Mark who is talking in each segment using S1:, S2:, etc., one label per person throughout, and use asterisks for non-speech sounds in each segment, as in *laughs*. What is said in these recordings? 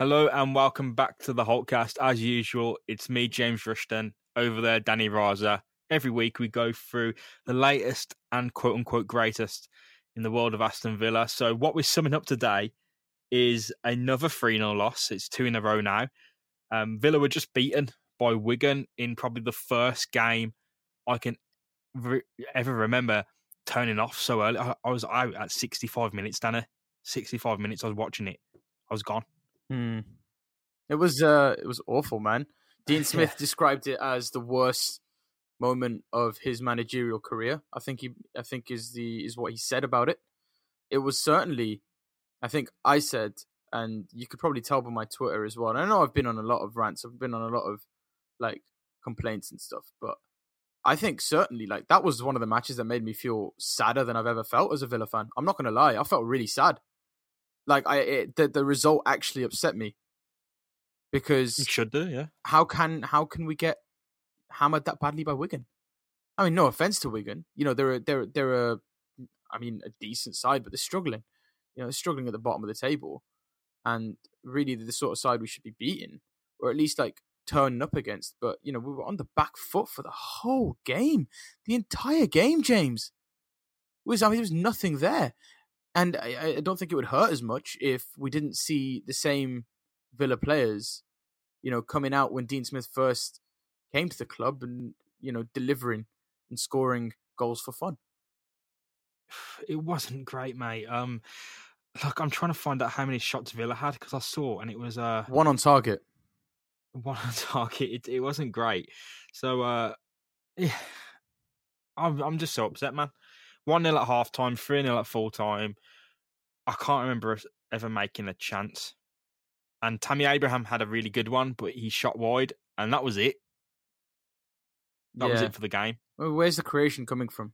S1: Hello and welcome back to the Holtecast. As usual, it's me, James Rushton, over there, Danny Raza. Every week we go through the latest and quote unquote greatest in the world of Aston Villa. So, what we're summing up today is another 3 0 loss. It's two in a row now. Um, Villa were just beaten by Wigan in probably the first game I can re- ever remember turning off so early. I, I was out at 65 minutes, Danny. 65 minutes, I was watching it. I was gone.
S2: Hmm. It was uh, it was awful, man. *laughs* Dean Smith yeah. described it as the worst moment of his managerial career. I think he, I think is the is what he said about it. It was certainly, I think I said, and you could probably tell by my Twitter as well. And I know I've been on a lot of rants. I've been on a lot of like complaints and stuff, but I think certainly like that was one of the matches that made me feel sadder than I've ever felt as a Villa fan. I'm not gonna lie, I felt really sad. Like I, it, the the result actually upset me because
S1: it should do, yeah.
S2: How can how can we get hammered that badly by Wigan? I mean, no offense to Wigan, you know they're a, they're they're a, I mean, a decent side, but they're struggling. You know, they're struggling at the bottom of the table, and really the sort of side we should be beating, or at least like turning up against. But you know, we were on the back foot for the whole game, the entire game. James it was I mean, there was nothing there. And I, I don't think it would hurt as much if we didn't see the same Villa players, you know, coming out when Dean Smith first came to the club and, you know, delivering and scoring goals for fun. *sighs*
S1: It wasn't great, mate. Um, look, I'm trying to find out how many shots Villa had because I saw and it was uh
S2: one on target.
S1: One on *laughs* target. It, it wasn't great. So uh, yeah, *sighs* I'm I'm just so upset, man. 1 0 at half time, 3 0 at full time. I can't remember us ever making a chance. And Tammy Abraham had a really good one, but he shot wide, and that was it. That yeah. was it for the game.
S2: Where's the creation coming from?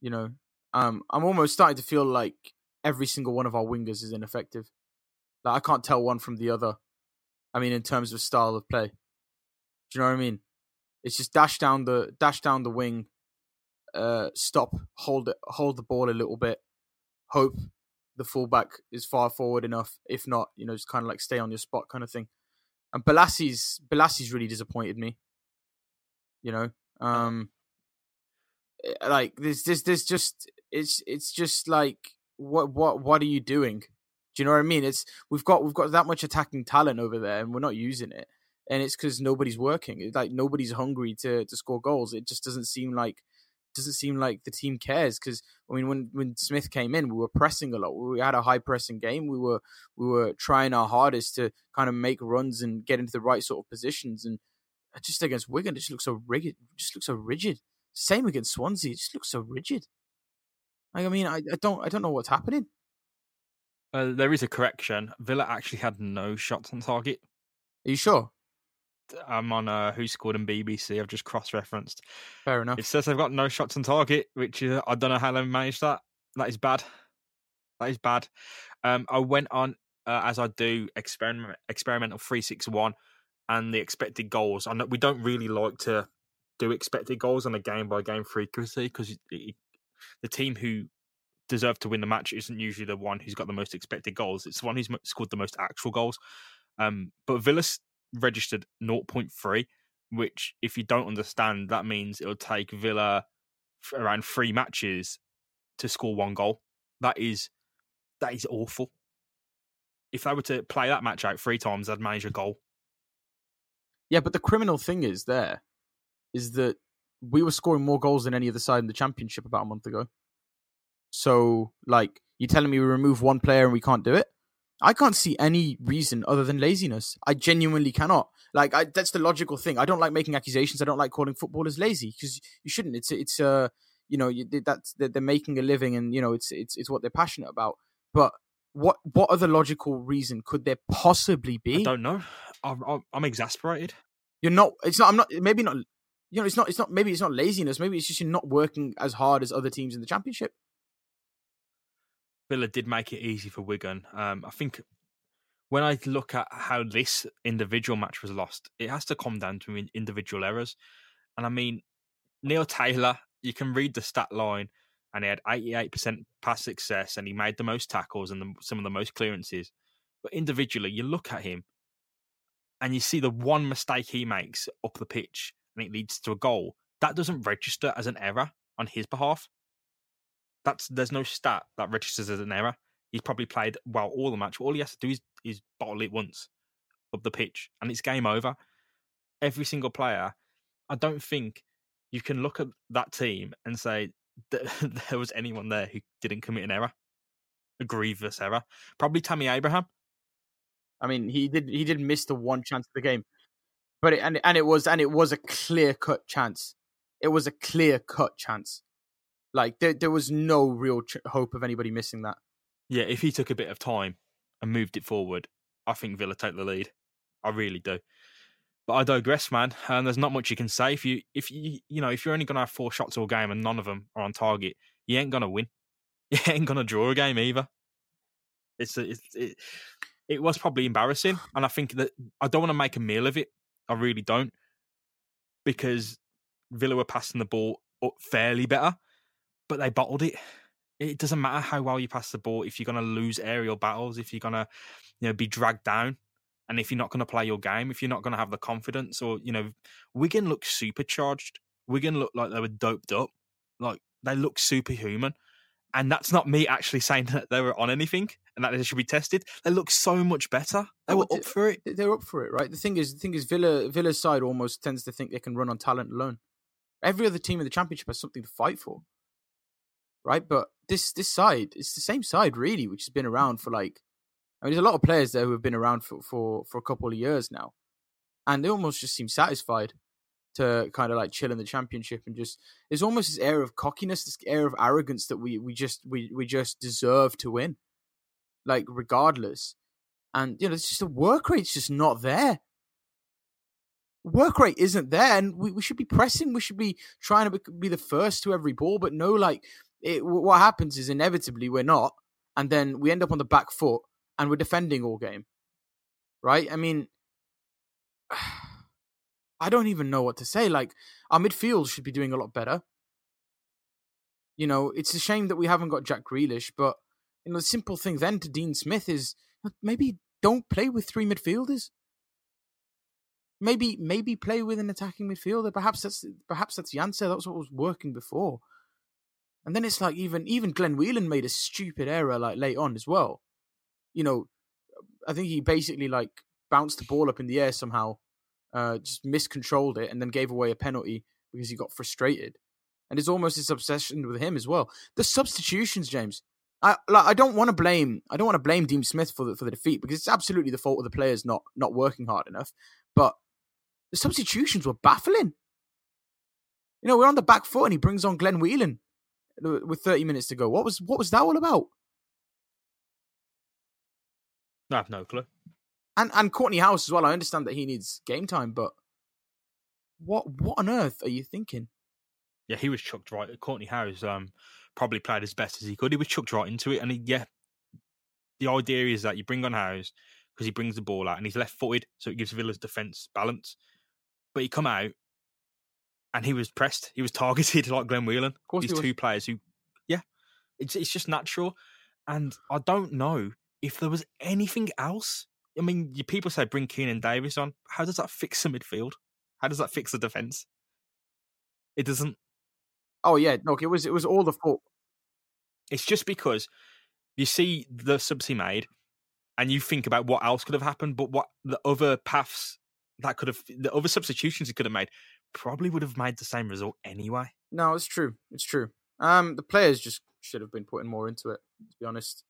S2: You know, um, I'm almost starting to feel like every single one of our wingers is ineffective. Like I can't tell one from the other. I mean, in terms of style of play. Do you know what I mean? It's just dash down the dash down the wing, uh, stop, hold it, hold the ball a little bit, hope the fullback is far forward enough. If not, you know, just kind of like stay on your spot kind of thing. And Bolasie's Bolasie's really disappointed me. You know, um, eh, like there's there's there's just it's it's just like what what what are you doing? Do you know what I mean? It's we've got we've got that much attacking talent over there, and we're not using it. And it's because nobody's working. It's like nobody's hungry to to score goals. It just doesn't seem like doesn't seem like the team cares because I mean when when Smith came in we were pressing a lot. We had a high pressing game. We were we were trying our hardest to kind of make runs and get into the right sort of positions. And just against Wigan it just looks so rigid just looks so rigid. Same against Swansea it just looks so rigid. Like, I mean I, I don't I don't know what's happening.
S1: Uh, there is a correction. Villa actually had no shots on target.
S2: Are you sure
S1: I'm on uh, WhoScored in BBC. I've just cross-referenced.
S2: Fair enough.
S1: It says they've got no shots on target, which is, I don't know how they managed that. That is bad. That is bad. Um, I went on uh, as I do experiment experimental three six one and the expected goals. I know we don't really like to do expected goals on a game by game frequency because the team who deserve to win the match isn't usually the one who's got the most expected goals. It's the one who's scored the most actual goals. Um, but Villas registered 0.3, which, if you don't understand, that means it'll take Villa around three matches to score one goal. That is that is awful. If they were to play that match out three times, they'd manage a goal.
S2: Yeah, but the criminal thing is there is that we were scoring more goals than any other side in the championship about a month ago. So, like, you're telling me we remove one player and we can't do it? I can't see any reason other than laziness. I genuinely cannot. Like I, that's the logical thing. I don't like making accusations. I don't like calling footballers lazy because you shouldn't. It's it's uh you know you, that's they're making a living and you know it's it's it's what they're passionate about. But what what other logical reason could there possibly be?
S1: I don't know. I'm, I'm exasperated.
S2: You're not. It's not. I'm not. Maybe not. You know, it's not. It's not. Maybe it's not laziness. Maybe it's just you're not working as hard as other teams in the championship.
S1: Villa did make it easy for Wigan. Um, I think when I look at how this individual match was lost, it has to come down to individual errors. And I mean, Neil Taylor, you can read the stat line, and he had 88% pass success, and he made the most tackles and the, some of the most clearances. But individually, you look at him and you see the one mistake he makes up the pitch and it leads to a goal. That doesn't register as an error on his behalf. That's there's no stat that registers as an error. He's probably played well all the match. All he has to do is, is bottle it once up the pitch, and it's game over. Every single player. I don't think you can look at that team and say *laughs* that there was anyone there who didn't commit an error, a grievous error. Probably Tammy Abraham.
S2: I mean, he did he did miss the one chance of the game, but it, and and it was and it was a clear cut chance. It was a clear cut chance. Like there there was no real ch- hope of anybody missing that.
S1: Yeah, if he took a bit of time and moved it forward, I think Villa take the lead. I really do. But I digress, man. And there's not much you can say if you if you you know if you're only gonna have four shots all game and none of them are on target, you ain't gonna win. *laughs* You ain't gonna draw a game either. It's, a, it's it, it was probably embarrassing, *sighs* and I think that I don't want to make a meal of it. I really don't, because Villa were passing the ball fairly better, but they bottled it. It doesn't matter how well you pass the ball if you're going to lose aerial battles, if you're going to, you know, be dragged down, and if you're not going to play your game, if you're not going to have the confidence, or you know, Wigan look supercharged. Wigan look like they were doped up, like they look superhuman. And that's not me actually *laughs* saying that they were on anything and that they should be tested. They look so much better. They were up for it.
S2: They're up for it, right? The thing is, the thing is, Villa Villa's side almost tends to think they can run on talent alone. Every other team in the championship has something to fight for, right? But this this side, it's the same side really, which has been around for like, I mean, there's a lot of players there who have been around for for for a couple of years now, and they almost just seem satisfied to kind of like chill in the championship and just there's almost this air of cockiness, this air of arrogance that we we just we we just deserve to win, like regardless. And you know, it's just the work rate's just not there. Work rate isn't there, and we, we should be pressing. We should be trying to be, be the first to every ball, but no, like it, what happens is inevitably we're not, and then we end up on the back foot and we're defending all game, right? I mean, *sighs* I don't even know what to say. Like our midfield should be doing a lot better. You know, it's a shame that we haven't got Jack Grealish, but you know, the simple thing then to Dean Smith is uh, maybe don't play with three midfielders. Maybe maybe play with an attacking midfielder. Perhaps that's perhaps that's the answer. That's what was working before. And then it's like even even Glenn Whelan made a stupid error like late on as well. You know, I think he basically like bounced the ball up in the air somehow, uh, just miscontrolled it, and then gave away a penalty because he got frustrated. And it's almost this obsession with him as well. The substitutions, James. I like. I don't want to blame. I don't want to blame Dean Smith for the for the defeat because it's absolutely the fault of the players not not working hard enough. But the substitutions were baffling. You know, we're on the back foot, and he brings on Glenn Whelan with 30 minutes to go. What was what was that all about?
S1: I have no clue.
S2: And and Kortney Hause as well. I understand that he needs game time, but what what on earth are you thinking?
S1: Yeah, he was chucked right. Kortney Hause um, probably played as best as he could. He was chucked right into it, and he, yeah, the idea is that you bring on Hause because he brings the ball out and he's left-footed, so it gives Villa's defense balance. But he come out and he was pressed. He was targeted *laughs* like Glenn Whelan.
S2: Of course,
S1: These two players who, yeah, it's it's just natural. And I don't know if there was anything else. I mean, you people say bring Keinan Davis on. How does that fix the midfield? How does that fix the defense? It doesn't.
S2: Oh yeah, look, it was it was all the fault.
S1: It's just because you see the subs he made, and you think about what else could have happened, but what the other paths that could have, the other substitutions he could have made, probably would have made the same result anyway.
S2: No, it's true. It's true. Um, the players just should have been putting more into it. To be honest,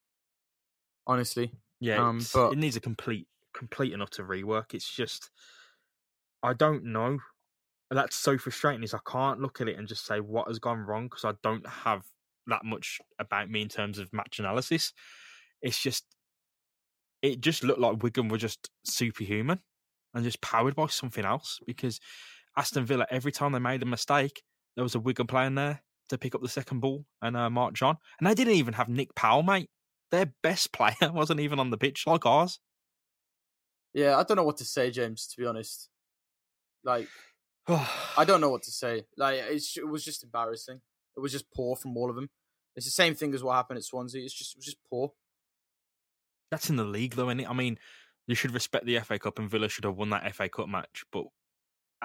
S2: honestly,
S1: Yeah,
S2: Um, but-
S1: it needs a complete, complete enough to rework. It's just, I don't know. That's so frustrating. Is I can't look at it and just say what has gone wrong because I don't have that much about me in terms of match analysis. It's just, it just looked like Wigan were just superhuman and just powered by something else. Because Aston Villa, every time they made a mistake, there was a Wigan player in there to pick up the second ball and uh, Mark John, and they didn't even have Nick Powell, mate their best *laughs* player wasn't even on the pitch like ours.
S2: yeah, I don't know what to say, James. To be honest, like I *sighs* don't know what to say. Like it's, it was just embarrassing. It was just poor from all of them. It's the same thing as what happened at Swansea. It's just it was just poor.
S1: That's in the league, though, is it? I mean, you should respect the FA Cup, and Villa should have won that FA Cup match. But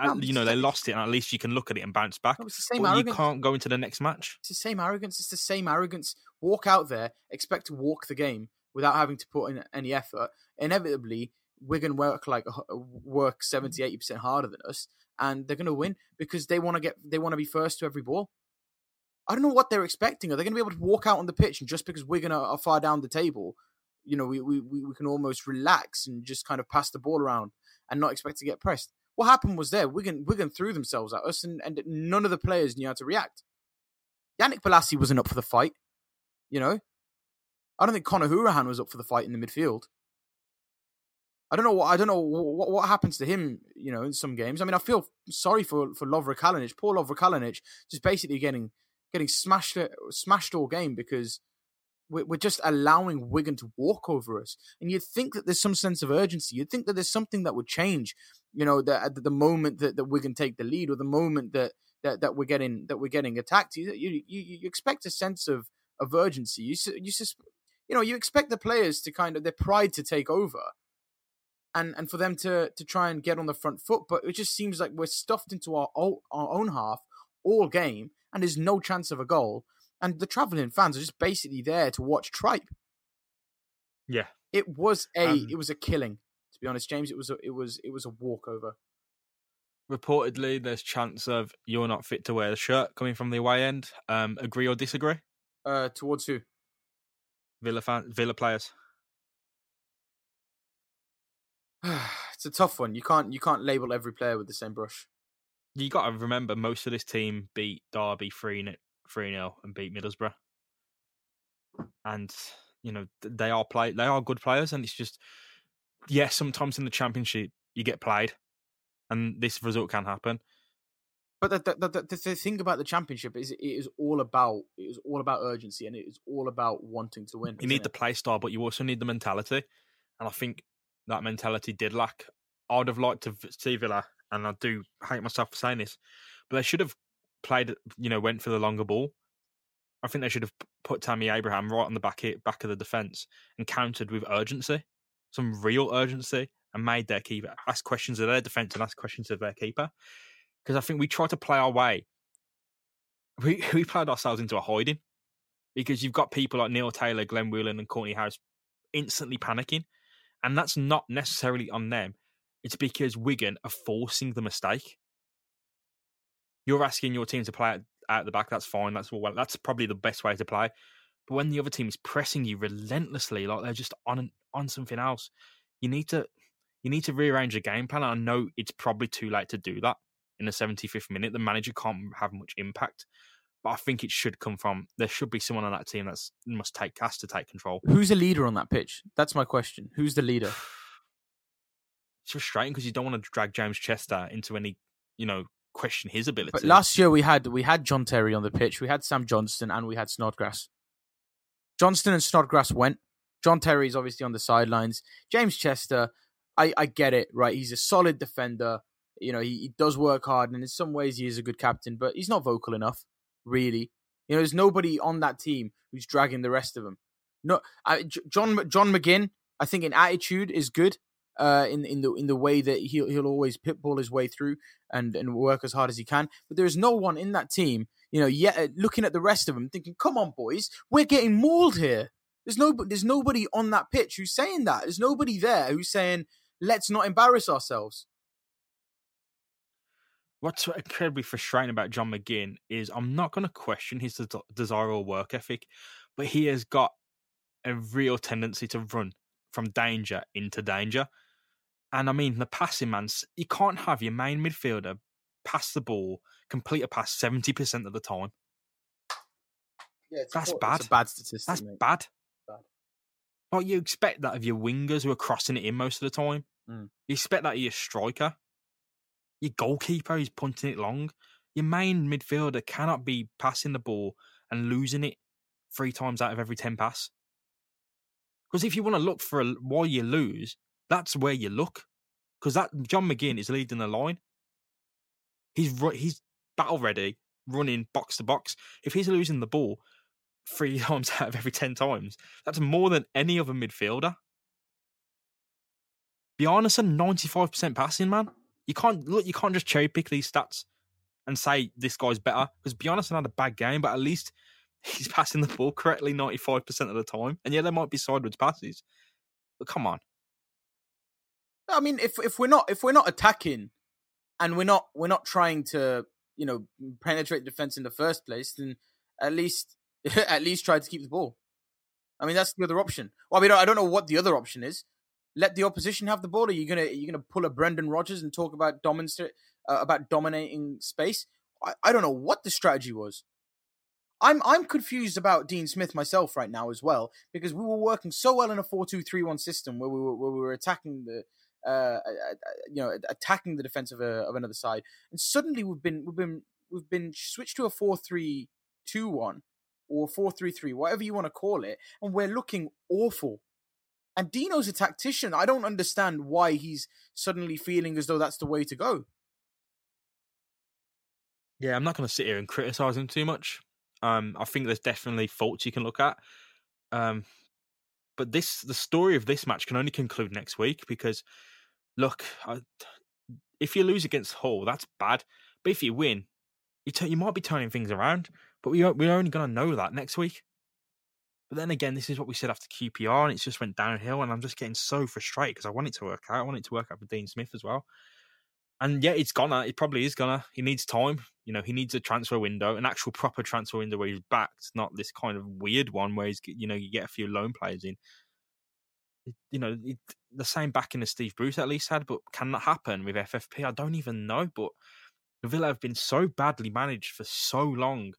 S2: No,
S1: uh, you know they lost it, and at least you can look at it and bounce back.
S2: No, it's the same
S1: But you can't go into the next match.
S2: It's the same arrogance. It's the same arrogance. Walk out there, expect to walk the game without having to put in any effort. Inevitably, to work like work 70, 80 percent harder than us, and they're going to win because they want to get they want to be first to every ball. I don't know what they're expecting. Are they going to be able to walk out on the pitch and just because we're going to are far down the table, you know, we we we can almost relax and just kind of pass the ball around and not expect to get pressed? What happened was there Wigan Wigan threw themselves at us, and, and none of the players knew how to react. Yannick Bolasie wasn't up for the fight. You know, I don't think Conor Hourihane was up for the fight in the midfield. I don't know what I don't know what, what happens to him. You know, in some games. I mean, I feel sorry for for Lovre Kalinic. Poor Lovre Kalinic, just basically getting getting smashed smashed all game because we're, just allowing Wigan to walk over us. And you'd think that there's some sense of urgency. You'd think that there's something that would change. You know, that at the moment that, that Wigan take the lead, or the moment that that, that we're getting that we're getting attacked, you you, you, expect a sense of of urgency. You you you know you expect the players to kind of their pride to take over, and and for them to to try and get on the front foot. But it just seems like we're stuffed into our our own half all game, and there's no chance of a goal. And the travelling fans are just basically there to watch tripe.
S1: Yeah.
S2: It was a
S1: Um,
S2: it was a killing. To be honest, James, it was a it was it was a walkover.
S1: Reportedly, there's chance of you're not fit to wear the shirt coming from the away end. Um, agree or disagree?
S2: Uh, towards who?
S1: Villa fan, Villa players. *sighs*
S2: it's a tough one. You can't you can't label every player with the same brush.
S1: You got to remember, most of this team beat Derby three 0 and beat Middlesbrough, and you know they are play they are good players, and it's just yeah, sometimes in the championship you get played, and this result can happen.
S2: But the the, the, the, thing about the championship is it is all about it is all about urgency and it is all about wanting to win.
S1: You need the play style, but you also need the mentality, and I think that mentality did lack. I'd have liked to see Villa, and I do hate myself for saying this, but they should have played. You know, went for the longer ball. I think they should have put Tammy Abraham right on the back back of the defence and countered with urgency, some real urgency, and made their keeper ask questions of their defence and ask questions of their keeper. Because I think we tried to play our way. We *laughs* we played ourselves into a hiding because you've got people like Neil Taylor, Glenn Whelan, and Kortney Hause instantly panicking, and that's not necessarily on them. It's because Wigan are forcing the mistake. You're asking your team to play out, out the back. That's fine. That's well. That's probably the best way to play. But when the other team is pressing you relentlessly, like they're just on on something else, you need to you need to rearrange the game plan. I know it's probably too late to do that in the 75th minute. The manager can't have much impact, but I think it should come from there. Should be someone on that team that's must take has to take control.
S2: Who's the leader on that pitch? That's my question. Who's the leader? *sighs*
S1: It's frustrating because you don't want to drag James Chester into any, you know, question his ability.
S2: But last year we had we had John Terry on the pitch, we had Sam Johnstone, and we had Snodgrass. Johnstone and Snodgrass went. John Terry's obviously on the sidelines. James Chester, I, I get it, right? He's a solid defender. You know, he, he does work hard, and in some ways he is a good captain, but he's not vocal enough, really. You know, there's nobody on that team who's dragging the rest of them. No, I, John John McGinn, I think in attitude is good. Uh, in in the in the way that he'll he'll always pitbull his way through and and work as hard as he can. But there's no one in that team, you know, yet looking at the rest of them, thinking, "Come on, boys, we're getting mauled here." There's no there's nobody on that pitch who's saying that. There's nobody there who's saying, "Let's not embarrass ourselves."
S1: What's incredibly frustrating about John McGinn is I'm not going to question his des- desire work ethic, but he has got a real tendency to run from danger into danger. And I mean, the passing man, you can't have your main midfielder pass the ball, complete a pass 70% of the time.
S2: Yeah,
S1: That's
S2: a,
S1: bad.
S2: Bad statistic.
S1: That's
S2: mate.
S1: bad.
S2: Bad.
S1: Like you expect that of your wingers who are crossing it in most of the time.
S2: Mm.
S1: You expect that of your striker. Your goalkeeper is punting it long. Your main midfielder cannot be passing the ball and losing it three times out of every ten pass. Because if you want to look for a, why you lose, that's where you look. Because that John McGinn is leading the line. He's he's battle ready, running box to box. If he's losing the ball three *laughs* times out of every ten times, that's more than any other midfielder. Bjarnason, 95% passing, man. You can't look, you can't just cherry pick these stats and say this guy's better because Bjarnason had a bad game, but at least he's passing the ball correctly 95% of the time. And yeah, there might be sideways passes. But come on.
S2: I mean, if if we're not if we're not attacking and we're not we're not trying to, you know, penetrate defense in the first place, then at least *laughs* at least try to keep the ball. I mean, that's the other option. Well, I mean, I don't know what the other option is. Let the opposition have the ball. Are you gonna are you gonna pull a Brendan Rodgers and talk about dominate uh, about dominating space? I, I don't know what the strategy was. I'm I'm confused about Dean Smith myself right now as well because we were working so well in a four-two-three-one system where we were where we were attacking the uh, you know attacking the defense of, a, of another side. And suddenly we've been we've been we've been switched to a four-three-two-one or four-three-three whatever you want to call it and we're looking awful. And Dino's a tactician. I don't understand why he's suddenly feeling as though that's the way to go.
S1: Yeah I'm not going to sit here and criticize him too much um, I think there's definitely faults you can look at. Um, but this, the story of this match can only conclude next week because, look, I, if you lose against Hull, that's bad. But if you win, you t- you might be turning things around. But we we're only going to know that next week. But then again, this is what we said after QPR, and it just went downhill. And I'm just getting so frustrated because I want it to work out. I want it to work out for Dean Smith as well. And yeah, it's gonna. It probably is gonna. He needs time. You know, he needs a transfer window, an actual proper transfer window where he's backed, not this kind of weird one where he's, you know, you get a few loan players in. You know, it, the same backing as Steve Bruce at least had, but can that happen with FFP? I don't even know. But the Villa have been so badly managed for so long,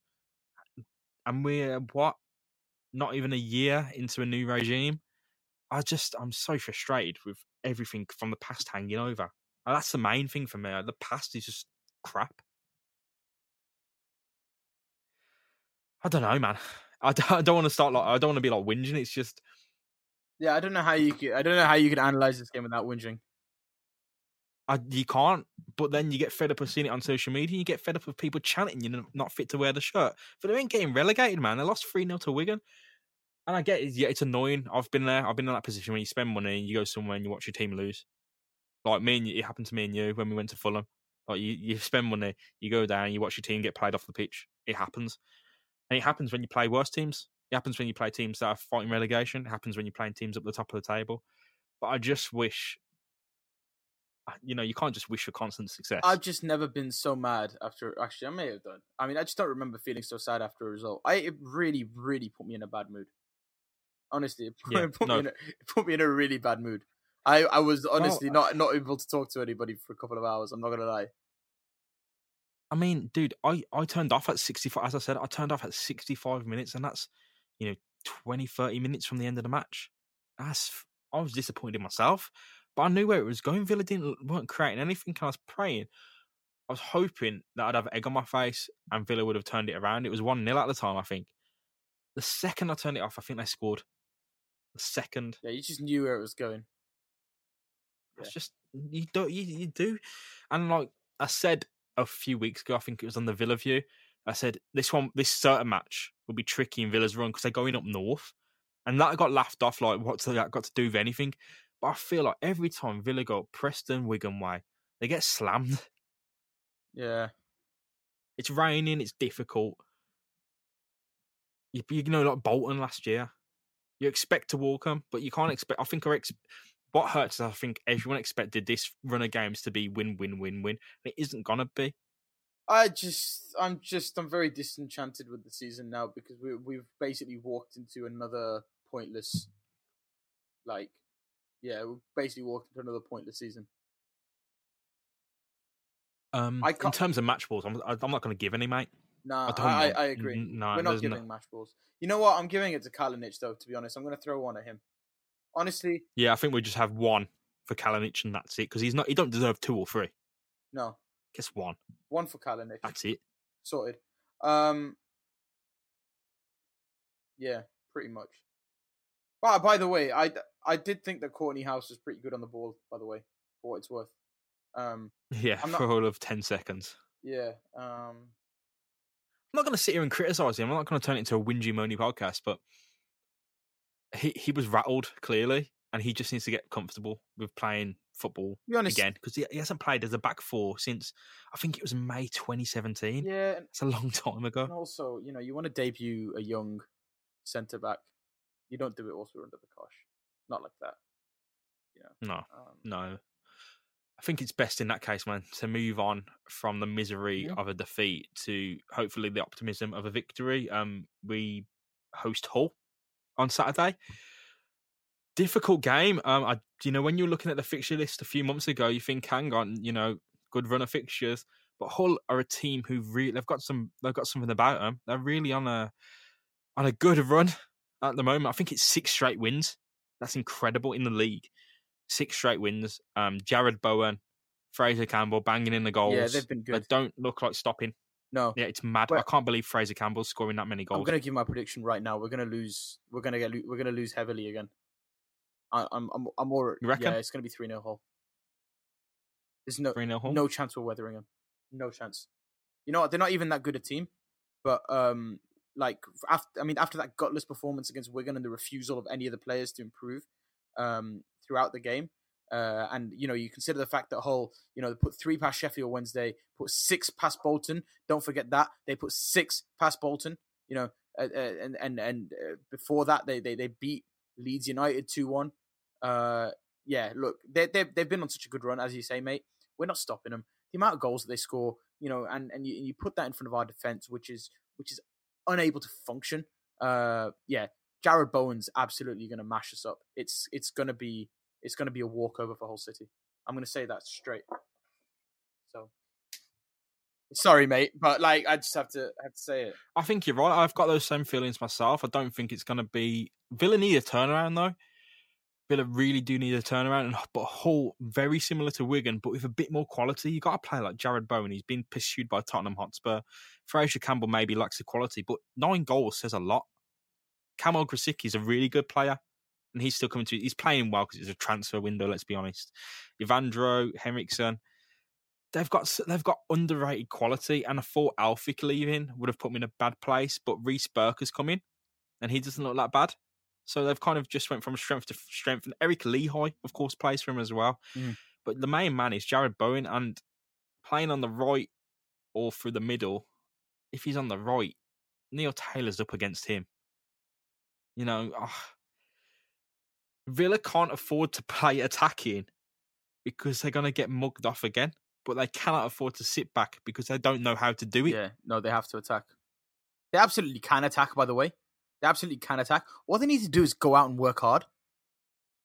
S1: and we're what, not even a year into a new regime. I just, I'm so frustrated with everything from the past hanging over. And that's the main thing for me. The past is just crap. I don't know, man. *sighs* I don't, I don't want to start like I don't want to be like whinging. It's just
S2: yeah. I don't know how you could. I don't know how you could analyze this game without whinging.
S1: I, you can't. But then you get fed up of seeing it on social media. and You get fed up of people chanting you're not fit to wear the shirt. But they ain't getting relegated, man. They lost three 0 to Wigan. And I get it. Yeah, it's annoying. I've been there. I've been in that position where you spend money and you go somewhere and you watch your team lose. Like me and you, it happened to me and you when we went to Fulham. Like you, you spend money, you go down, you watch your team get played off the pitch. It happens, and it happens when you play worse teams. It happens when you play teams that are fighting relegation. It happens when you're playing teams up the top of the table. But I just wish, you know, you can't just wish for constant success.
S2: I've just never been so mad after. Actually, I may have done. I mean, I just don't remember feeling so sad after a result. I it really, really put me in a bad mood. Honestly, it put, *laughs*
S1: Yeah,
S2: put
S1: no.
S2: me in a, it put me in a really bad mood. I, I was honestly
S1: Well,
S2: not not able to talk to anybody for a couple of hours. I'm not gonna lie.
S1: I mean, dude, I, I turned off at 65. As I said, I turned off at 65 minutes, and that's, you know, 20, 30 minutes from the end of the match. That's, I was disappointed in myself, but I knew where it was going. Villa didn't, weren't creating anything, and I was praying. I was hoping that I'd have egg on my face and Villa would have turned it around. It was 1 0 at the time, I think. The second I turned it off, I think they scored. The second.
S2: Yeah, you just knew where it was going.
S1: It's just you don't you, you do, and like I said a few weeks ago, I think it was on the Villa View. I said this one, this certain match will be tricky in Villa's run because they're going up north, and that got laughed off. Like what's that got to do with anything? But I feel like every time Villa go up Preston, Wigan way, they get slammed. *laughs*
S2: Yeah,
S1: It's raining. It's difficult. You, you know, like Bolton last year, you expect to walk them, but you can't expect. I think our ex- what hurts is I think everyone expected this run of games to be win, win, win, win. And it isn't gonna be.
S2: I just, I'm just, I'm very disenchanted with the season now because we we've basically walked into another pointless, like, yeah, we've basically walked into another pointless season.
S1: Um,
S2: I
S1: in terms of match balls, I'm, I'm not going to give any, mate.
S2: Nah,
S1: I don't
S2: I, I, agree.
S1: no,
S2: We're not
S1: there's no-
S2: giving match balls. You know what? I'm giving it to Kalinic though. To be honest, I'm going to throw one at him. Honestly,
S1: Yeah, I think we just have one for Kalinic and that's it because he's not. He don't deserve two or three.
S2: no,
S1: Just one.
S2: one for Kalinic.
S1: That's it.
S2: Sorted. Um, yeah, pretty much. But by the way, I, I did think that Kortney Hause was pretty good on the ball. By the way, for what it's worth. Um, *laughs*
S1: Yeah,
S2: I'm not-
S1: for all of ten seconds.
S2: yeah. Um,
S1: I'm not going to sit here and criticize him. I'm not going to turn it into a whingy moany podcast, but he he was rattled clearly, and he just needs to get comfortable with playing football
S2: be honest,
S1: again because he, he hasn't played as a back four since I think it was May 2017.
S2: yeah,
S1: It's a long time ago.
S2: and also you know you want to debut a young centre back, you don't do it also under the cosh, not like that. Yeah.
S1: No,
S2: Um,
S1: no. I think it's best in that case, man, to move on from the misery
S2: Yeah.
S1: of a defeat to hopefully the optimism of a victory. Um, we host Hull on Saturday. Difficult game. Um, I, you know, when you're looking at the fixture list a few months ago, you think, hang on, you know, good run of fixtures. But Hull are a team who really they've got some they've got something about them. They're really on a on a good run at the moment. I think it's six straight wins. That's incredible in the league. Six straight wins. Um, Jarrod Bowen, Fraser Campbell banging in the goals.
S2: yeah, they've been good.
S1: They don't look like stopping.
S2: No,
S1: Yeah, it's mad. I can't believe Fraser Campbell's scoring that many goals.
S2: I'm gonna give my prediction right now. We're gonna lose. We're gonna get. We're gonna lose heavily again. I, I'm. I'm. I'm more.
S1: You reckon?
S2: Yeah, it's gonna be three 0 Hull. There's no
S1: 3 0 Hull.
S2: no chance we're weathering them. No chance. You know what? They're not even that good a team. But um, like after I mean after that gutless performance against Wigan and the refusal of any of the players to improve um throughout the game. Uh, and you know you consider the fact that Hull, you know, they put three past Sheffield Wednesday, put six past Bolton. Don't forget that they put six past Bolton. You know, uh, uh, and and and uh, before that they they they beat Leeds United two one. Uh, yeah, look, they they they've been on such a good run as you say, mate. We're not stopping them. The amount of goals that they score, you know, and and you, you put that in front of our defense, which is which is unable to function. Uh, yeah, Jarrod Bowen's absolutely going to mash us up. It's it's going to be it's going to be a walkover for Hull City. I'm going to say that straight. So, sorry, mate, but like I just have to have to say it.
S1: I think you're right. I've got those same feelings myself. I don't think it's going to be Villa need a turnaround though. Villa really do need a turnaround, and but Hull very similar to Wigan, but with a bit more quality. You got to play like Jarrod Bowen. He's been pursued by Tottenham Hotspur. Fraser Campbell maybe lacks the quality, but nine goals says a lot. Kamil Grosicki is a really good player, and he's still coming to. He's playing well because it's a transfer window. Let's be honest. Evandro Henriksen, they've got they've got underrated quality, and I thought Alfic leaving would have put me in a bad place, but Reece Burke has come in, and he doesn't look that bad. So they've kind of just went from strength to strength, and Eric Lichaj, of course, plays for him as well.
S2: Mm.
S1: But the main man is Jarrod Bowen, and playing on the right or through the middle. If he's on the right, Neil Taylor's up against him. You know, ah. Villa can't afford to play attacking because they're going to get mugged off again. But they cannot afford to sit back because they don't know how to do it.
S2: Yeah, no, they have to attack. They absolutely can attack. By the way, they absolutely can attack. What they need to do is go out and work hard.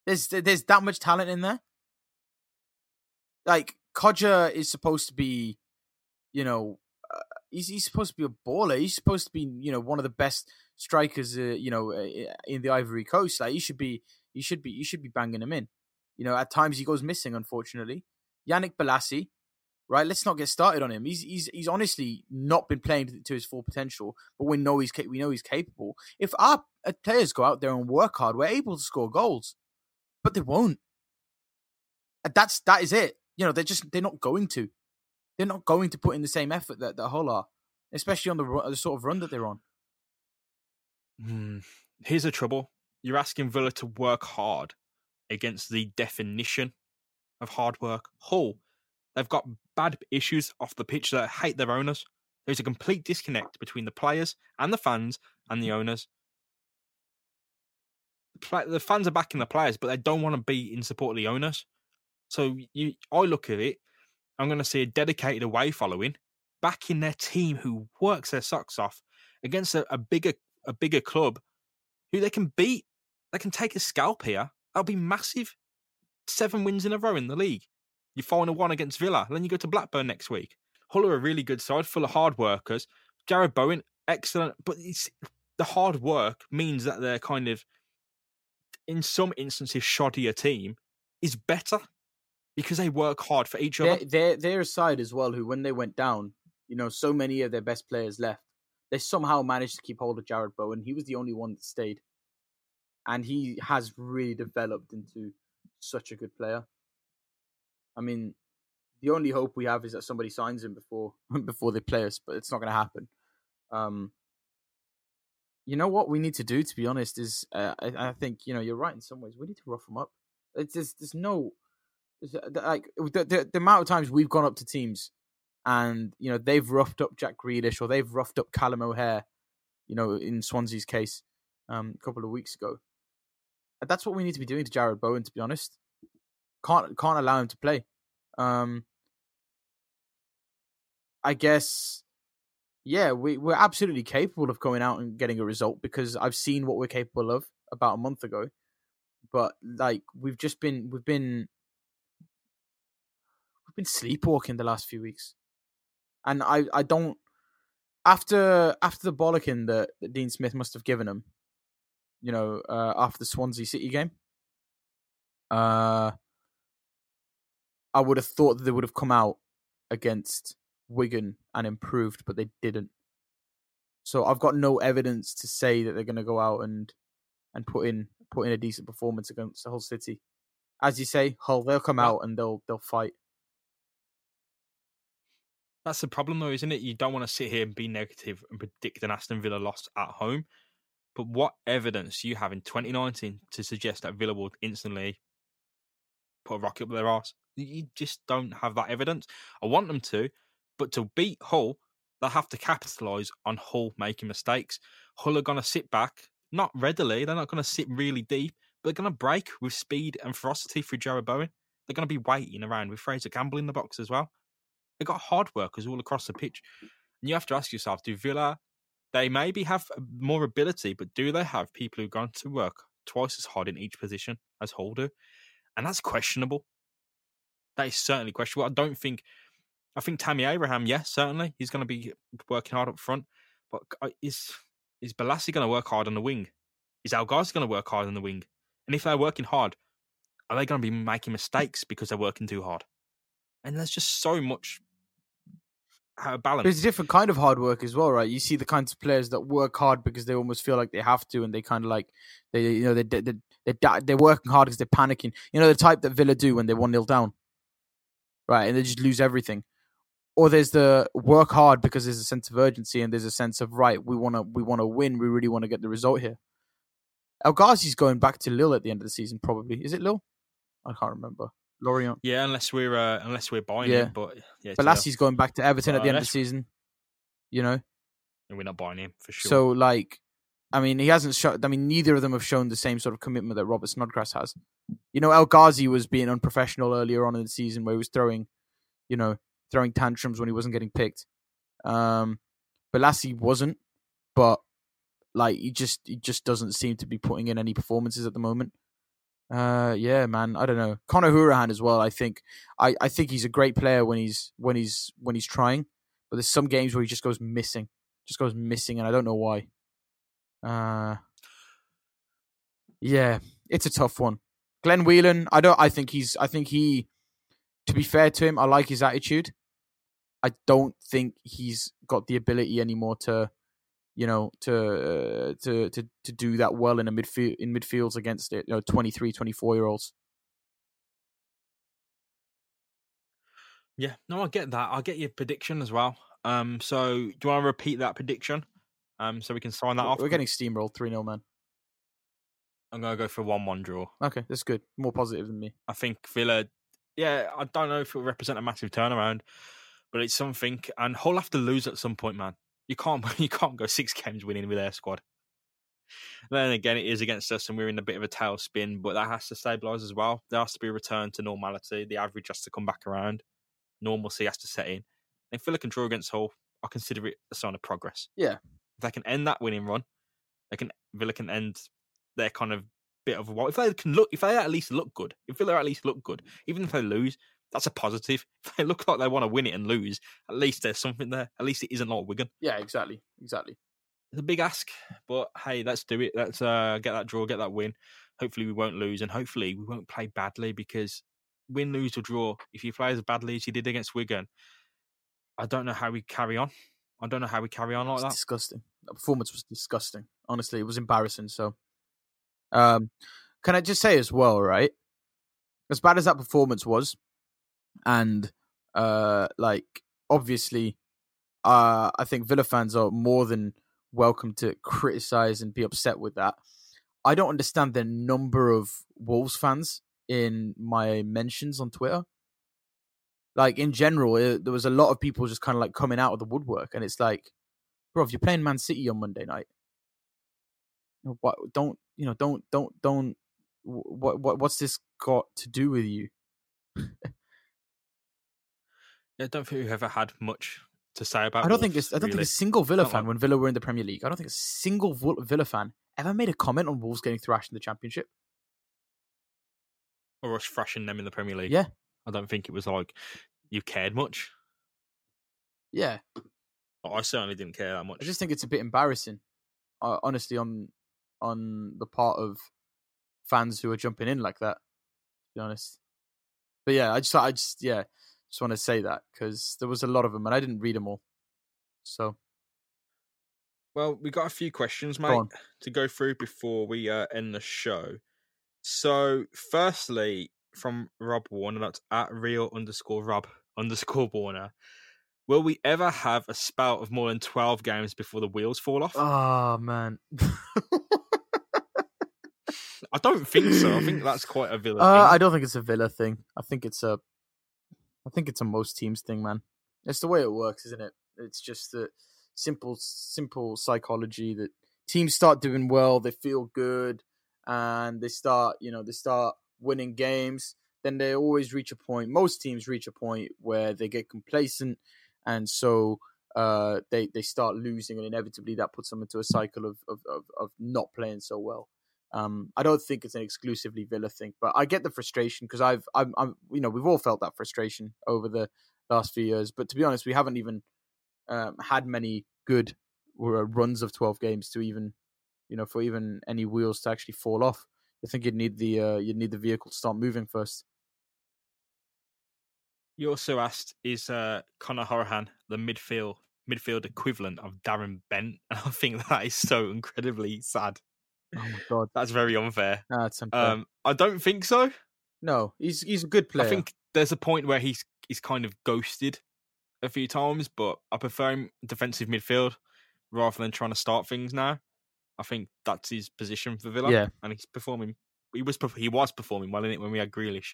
S2: There's there's that much talent in there. Like Kodjia is supposed to be, you know, uh, he's he's supposed to be a baller. He's supposed to be, you know, one of the best strikers, uh, you know, uh, in the Ivory Coast. Like he should be, he should be, you should be banging him in. You know, at times he goes missing, unfortunately. Yannick Bolasie, right? Let's not get started on him. He's he's he's honestly not been playing to his full potential, but we know he's we know he's capable. If our uh, players go out there and work hard, we're able to score goals, but they won't. And That's that is it. You know, they're just they're not going to. They're not going to put in the same effort that that Hull are, especially on the the sort of run that they're on.
S1: Hmm. Here's the trouble. You're asking Villa to work hard against the definition of hard work. Hull, they've got bad issues off the pitch that hate their owners. There's a complete disconnect between the players and the fans and the owners. The fans are backing the players, but they don't want to be in support of the owners. So you, I look at it. I'm going to see a dedicated away following backing their team who works their socks off against a, a bigger a bigger club who they can beat. They can take a scalp here. That'll be massive. Seven wins in a row in the league. You final one against Villa, then you go to Blackburn next week. Hull are a really good side, full of hard workers. Jarrod Bowen, excellent, but it's, the hard work means that they're kind of, in some instances, shoddier team is better because they work hard for each other.
S2: They're, they're they're a side as well who, when they went down, you know, so many of their best players left. They somehow managed to keep hold of Jarrod Bowen. He was the only one that stayed, and he has really developed into such a good player. I mean, the only hope we have is that somebody signs him before *laughs* before they play us, but it's not going to happen. Um, you know what we need to do, to be honest, is uh, I, I think you know you're right in some ways. We need to rough them up. It's just, there's no like the, the the amount of times we've gone up to teams and you know they've roughed up Jack Grealish or they've roughed up Callum O'Hare, you know, in Swansea's case, um, a couple of weeks ago. And that's what we need to be doing to Jarrod Bowen. To be honest, can't can't allow him to play. Um, I guess, yeah, we we're absolutely capable of going out and getting a result because I've seen what we're capable of about a month ago. But like we've just been we've been we've been sleepwalking the last few weeks and I I don't after after the bollocking that, that Dean Smith must have given him, you know, uh, after the Swansea City game, uh, I would have thought that they would have come out against Wigan and improved, but they didn't. So I've got no evidence to say that they're going to go out and and put in put in a decent performance against the Hull City. As you say, Hull they'll come out and they'll they'll fight.
S1: That's the problem, though, isn't it? You don't want to sit here and be negative and predict an Aston Villa loss at home. But what evidence do you have in 2019 to suggest that Villa will instantly put a rocket up their arse? You just don't have that evidence. I want them to, but to beat Hull, they'll have to capitalise on Hull making mistakes. Hull are going to sit back, not readily, they're not going to sit really deep, but they're going to break with speed and ferocity through Jarrod Bowen. They're going to be waiting around with Fraser Campbell in the box as well. They've got hard workers all across the pitch. And you have to ask yourself, do Villa, they maybe have more ability, but do they have people who've gone to work twice as hard in each position as Hull do? And that's questionable. That is certainly questionable. I don't think, I think Tammy Abraham, yes, certainly. He's going to be working hard up front. But uh, is, is Bolasie going to work hard on the wing? Is El Ghazi going to work hard on the wing? And if they're working hard, are they going to be making mistakes because they're working too hard? And there's just so much how balance.
S2: It's a different kind of hard work as well, right? You see the kinds of players that work hard because they almost feel like they have to, and they kind of like they, you know, they they they they're working hard because they're panicking. You know, the type that Villa do when they one 0 down, right? And they just lose everything. Or there's the work hard because there's a sense of urgency and there's a sense of right, we want to we want to win, we really want to get the result here. El Ghazi's going back to Lille at the end of the season, probably. Is it Lille? I can't remember. Lorient.
S1: Yeah, unless we're uh, unless we're buying
S2: Yeah.
S1: him, but yeah,
S2: But Lassie's going back to Everton at the
S1: Uh,
S2: end of the season. You know?
S1: And we're not buying him for sure.
S2: So like, I mean, he hasn't shown. I mean, neither of them have shown the same sort of commitment that Robert Snodgrass has. You know, El Ghazi was being unprofessional earlier on in the season, where he was throwing, you know, throwing tantrums when he wasn't getting picked. Um, but Lassie wasn't. But like, he just he just doesn't seem to be putting in any performances at the moment. Uh, yeah, man, I don't know. Conor Hourihane as well. I think I, I think he's a great player when he's when he's when he's trying, but there's some games where he just goes missing, just goes missing, and I don't know why. Uh, yeah, it's a tough one. Glenn Whelan, I don't. I think he's. I think he. To be fair to him, I like his attitude. I don't think he's got the ability anymore to, you know, to uh, to to to do that well in a midfield in midfields against it, you know, 23, 24 year olds.
S1: yeah, no, I get that. I get your prediction as well. Um, so do you want to repeat that prediction? Um, so we can sign that off.
S2: We're getting steamrolled 3 0, man.
S1: I'm gonna go for a one-one draw.
S2: Okay, that's good. More positive than me.
S1: I think Villa. Yeah, I don't know if it will represent a massive turnaround, but it's something. And Hull have to lose at some point, man. You can't *laughs* you can't go six games winning with their squad. Then again, it is against us, and we're in a bit of a tailspin. But that has to stabilise as well. There has to be a return to normality. The average has to come back around. Normalcy has to set in. If Villa can draw against Hull, I consider it a sign of progress.
S2: Yeah.
S1: If they can end that winning run, they can Villa can end their kind of bit of what if they can look if they at least look good. If Villa at least look good, even if they lose, that's a positive. *laughs* If they look like they want to win it and lose, at least there's something there. At least it isn't like Wigan.
S2: Yeah, exactly. Exactly.
S1: It's a big ask, but hey, let's do it. Let's uh, get that draw, get that win. Hopefully, we won't lose, and hopefully, we won't play badly because win, lose, or draw. If you play as badly as you did against Wigan, I don't know how we carry on. I don't know how we carry on like
S2: It's
S1: that.
S2: disgusting. The performance was disgusting. Honestly, it was embarrassing. So, um, can I just say as well, right? As bad as that performance was, and uh, like obviously, uh, I think Villa fans are more than welcome to criticize and be upset with that. I don't understand the number of Wolves fans in my mentions on Twitter. Like in general, it, there was a lot of people just kind of like coming out of the woodwork, and it's like, bro, if you're playing Man City on Monday night, what don't you know? Don't don't don't. What what what's this got to do with you? *laughs*
S1: I don't think we've ever had much to say about.
S2: I don't think
S1: Wolves,
S2: this. I don't think a single Villa
S1: Not
S2: fan
S1: like-
S2: when Villa were in the Premier League. I don't think a single Villa fan ever made a comment on Wolves getting thrashed in the Championship.
S1: or us thrashing them in the Premier League.
S2: Yeah.
S1: I don't think it was like you cared much.
S2: Yeah,
S1: I certainly didn't care that much.
S2: I just think it's a bit embarrassing, uh, honestly, on on the part of fans who are jumping in like that. To be honest, but yeah, I just, I just, yeah, just want to say that because there was a lot of them and I didn't read them all. So
S1: Well, we got a few questions, mate,
S2: on.
S1: to go through before we uh, end the show. So, firstly, from Rob Warner, that's at real underscore Rob *laughs* underscore Warner. Will we ever have a spout of more than 12 games before the wheels fall off?
S2: oh man, *laughs*
S1: I don't think so. I think that's quite a Villa
S2: Uh, I don't think it's a Villa thing. I think it's a, I think it's a most teams thing, man. It's the way it works, isn't it? It's just the simple, simple psychology that teams start doing well, they feel good, and they start, you know, they start winning games. Then they always reach a point. Most teams reach a point where they get complacent, and so uh, they they start losing, and inevitably that puts them into a cycle of of of, of not playing so well. Um, I don't think it's an exclusively Villa thing, but I get the frustration because I've, I'm, I'm, you know, we've all felt that frustration over the last few years. But to be honest, we haven't even um, had many good uh, runs of 12 games to even, you know, for even any wheels to actually fall off. I think you'd need the, uh, you'd need the vehicle to start moving first.
S1: You also asked, is uh, Conor Hourihane the midfield midfield equivalent of Darren Bent? *laughs* And I think that is so incredibly sad.
S2: Oh my god,
S1: That's very unfair.
S2: unfair.
S1: Um, I don't think so.
S2: no, he's he's a good player.
S1: I think there's a point where he's he's kind of ghosted a few times, but I prefer him defensive midfield rather than trying to start things now. I think that's his position for Villa.
S2: Yeah.
S1: and he's performing. He was he was performing well in it when we had Grealish,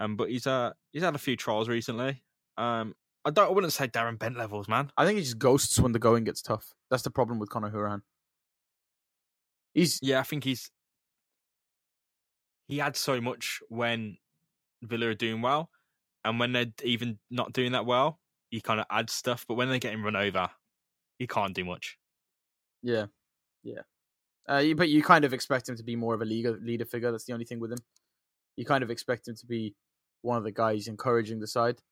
S1: um, but he's uh he's had a few trials recently. Um, I don't. I wouldn't say Darren Bent levels, man.
S2: I think he just ghosts when the going gets tough. That's the problem with Conor Hourihane. He's
S1: Yeah, I think he's he had so much when Villa are doing well, and when they're even not doing that well, he kind of adds stuff. But when they're getting run over, he can't do much.
S2: Yeah, yeah. Uh, you- but you kind of expect him to be more of a leader leader figure. That's the only thing with him. You kind of expect him to be one of the guys encouraging the side.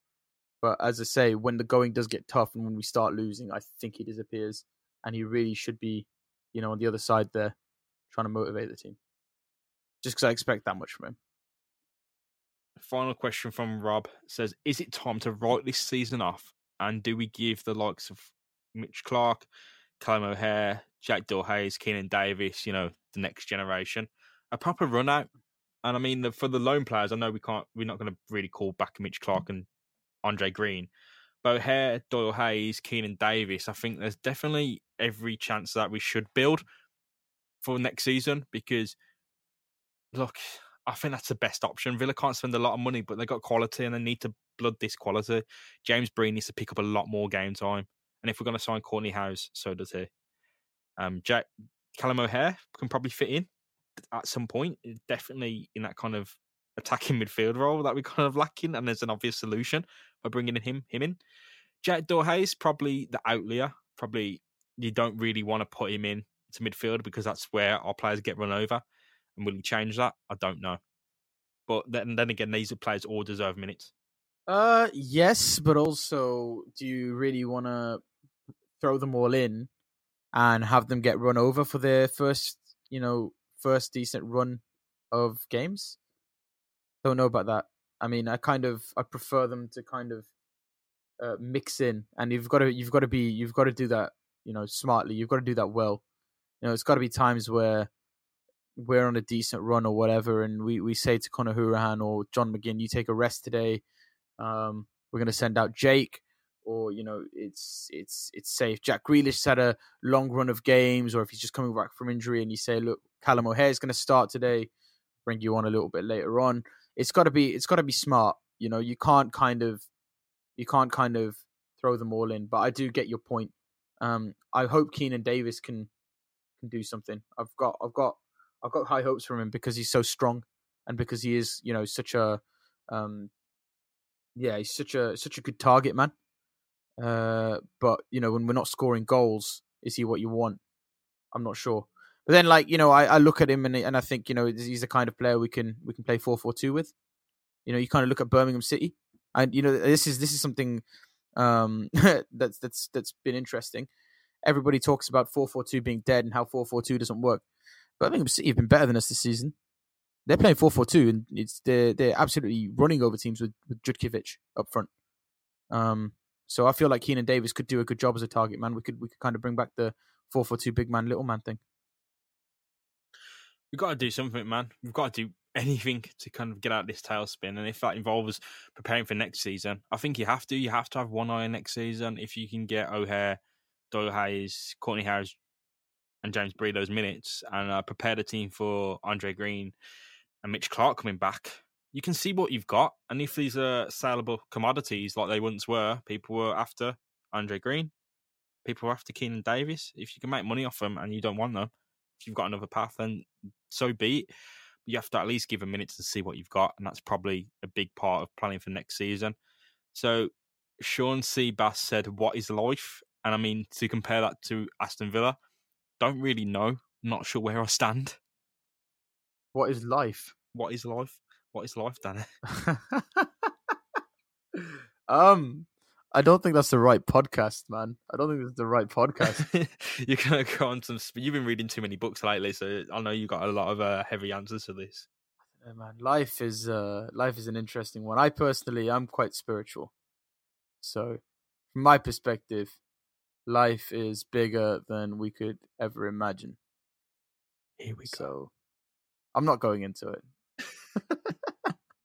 S2: But as I say, when the going does get tough and when we start losing, I think he disappears, and he really should be, you know, on the other side there, trying to motivate the team. Just because I expect that much from him.
S1: Final question from Rob says: Is it time to write this season off? And do we give the likes of Mitch Clark, Callum O'Hare, Jack Doyle Hayes, Keinan Davis, you know, the next generation, a proper run out? And I mean, the, for the lone players, I know we can't, we're not going to really call back Mitch Clark and Andre Green, but O'Hare, Doyle Hayes, Keinan Davis, I think there's definitely every chance that we should build for next season because look, I think that's the best option. Villa can't spend a lot of money, but they got quality and they need to blood this quality. James Bree needs to pick up a lot more game time. And if we're going to sign Kortney Hause, so does he. Um, Jack Callum O'Hare can probably fit in at some point. eh, Definitely in that kind of attacking *laughs* midfield role that we're kind of lacking, and there's an obvious solution by bringing him him in. Jack Dorhay's probably the outlier. Probably you don't really want to put him in to midfield because that's where our players get run over. And will he change that? I don't know. But then, then again, these players all deserve minutes.
S2: Uh, yes, but also, do you really want to throw them all in and have them get run over for their first, you know, first decent run of games? Don't know about that. I mean, I kind of I prefer them to kind of uh, mix in, and you've got to you've got to be you've got to do that, you know, smartly. You've got to do that well. You know, it's got to be times where we're on a decent run or whatever, and we, we say to Conor Hourihane or John McGinn, you take a rest today. Um, we're going to send out Jake, or you know, it's it's it's safe. Jack Grealish had a long run of games, or if he's just coming back from injury, and you say, look, Callum O'Hare is going to start today, bring you on a little bit later on. it's got to be it's got to be smart. You know, you can't kind of you can't kind of throw them all in. But I do get your point. Um, I hope Keinan Davis can can do something. I've got I've got I've got high hopes from him because he's so strong and because he is you know such a um, yeah he's such a such a good target man. Uh, but you know when we're not scoring goals, is he what you want? I'm not sure. But then, like you know, I, I look at him and and I think you know he's the kind of player we can we can play four four two with. You know, you kind of look at Birmingham City, and you know this is this is something um, *laughs* that's that's that's been interesting. Everybody talks about four four two being dead and how four four two doesn't work. But I think City have been better than us this season. They're playing four four two, and it's they're they're absolutely running over teams with with Jutkiewicz up front. Um, so I feel like Keinan Davis could do a good job as a target man. We could we could kind of bring back the four four two big man little man thing.
S1: We've got to do something, man. We've got to do anything to kind of get out of this tailspin. And if that involves preparing for next season, I think you have to. You have to have one eye next season. If you can get O'Hare, Doyle Hayes, Kortney Hause, and James Bree those minutes and uh, prepare the team for Andre Green and Mitch Clark coming back, you can see what you've got. And if these are saleable commodities like they once were, people were after Andre Green, people were after Keinan Davis. If you can make money off them and you don't want them, if you've got another path, then so be it. You have to at least give a minute to see what you've got, and that's probably a big part of planning for next season. So Sean C. Bass said, "What is life?" And I mean to compare that to Aston Villa, don't really know. Not sure where I stand.
S2: What is life?
S1: What is life? What is life, Danny? *laughs*
S2: um, I don't think that's the right podcast, man. I don't think it's the right podcast. *laughs*
S1: You're gonna go on some. You've been reading too many books lately, so I know you got a lot of uh, heavy answers to this.
S2: Yeah, man, life is uh, life is an interesting one. I personally, I'm quite spiritual, so from my perspective, life is bigger than we could ever imagine.
S1: Here we go.
S2: So, I'm not going into it.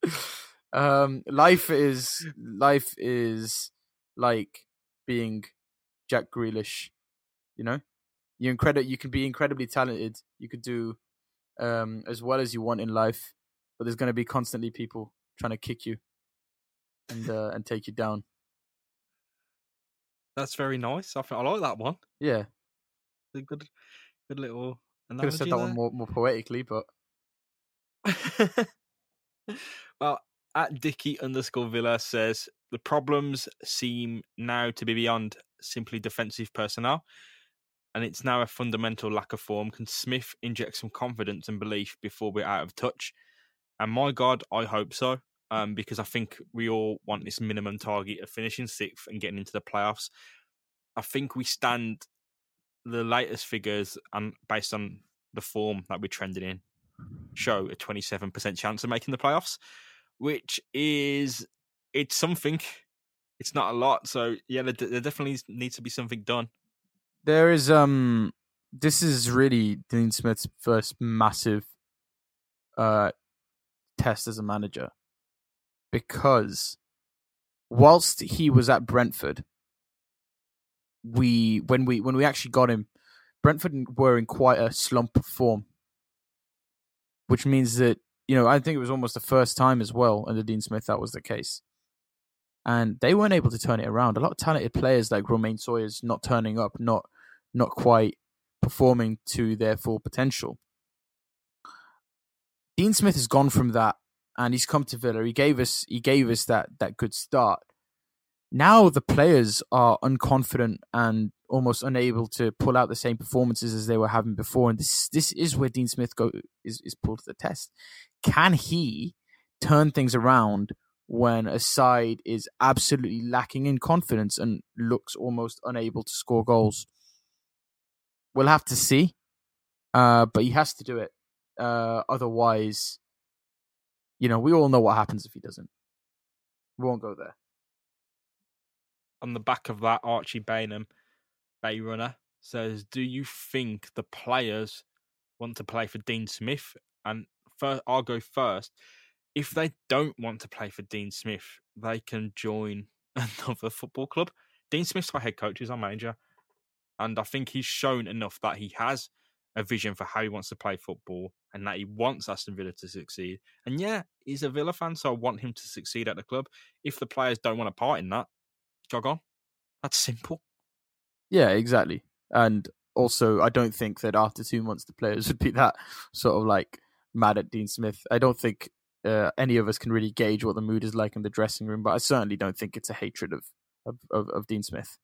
S2: *laughs* um, life is life is like being Jack Grealish. You know, you incredible. You can be incredibly talented. You could do um, as well as you want in life, but there's going to be constantly people trying to kick you and uh, and take you down.
S1: That's very nice. I think I like that one.
S2: Yeah,
S1: a good, good little.
S2: Could have said that
S1: there.
S2: one more more poetically, but *laughs*
S1: well, at Dicky underscore Villa says the problems seem now to be beyond simply defensive personnel, and it's now a fundamental lack of form. Can Smith inject some confidence and belief before we're out of touch? And my God, I hope so, um, because I think we all want this minimum target of finishing sixth and getting into the playoffs. I think we stand the latest figures and based on the form that we're trending in show a 27% chance of making the playoffs, which is it's something. It's not a lot, so yeah, there, there definitely needs to be something done.
S2: there is um. This is really Dean Smith's first massive uh test as a manager because whilst he was at Brentford, we when we when we actually got him, Brentford were in quite a slump form, which means that you know I think it was almost the first time as well under Dean Smith that was the case, and they weren't able to turn it around. A lot of talented players like Romaine Sawyers not turning up, not not quite performing to their full potential. Dean Smith has gone from that and he's come to Villa. He gave us he gave us that that good start. Now the players are unconfident and almost unable to pull out the same performances as they were having before. And this this is where Dean Smith go is, is pulled to the test. Can he turn things around when a side is absolutely lacking in confidence and looks almost unable to score goals? We'll have to see. Uh, but he has to do it. Uh, otherwise, you know, we all know what happens if he doesn't. We won't go there.
S1: On the back of that, Archie Bainham, Bay Runner, says, Do you think the players want to play for Dean Smith? And first, I'll go first. If they don't want to play for Dean Smith, they can join *laughs* another football club. Dean Smith's our head coach, he's our manager. And I think he's shown enough that he has a vision for how he wants to play football and that he wants Aston Villa to succeed. And yeah, he's a Villa fan, so I want him to succeed at the club. If the players don't want to part in that, jog on. That's simple.
S2: Yeah, exactly. And also, I don't think that after two months the players *laughs* would be that sort of like mad at Dean Smith. I don't think uh, any of us can really gauge what the mood is like in the dressing room, but I certainly don't think it's a hatred of of, of, of Dean Smith.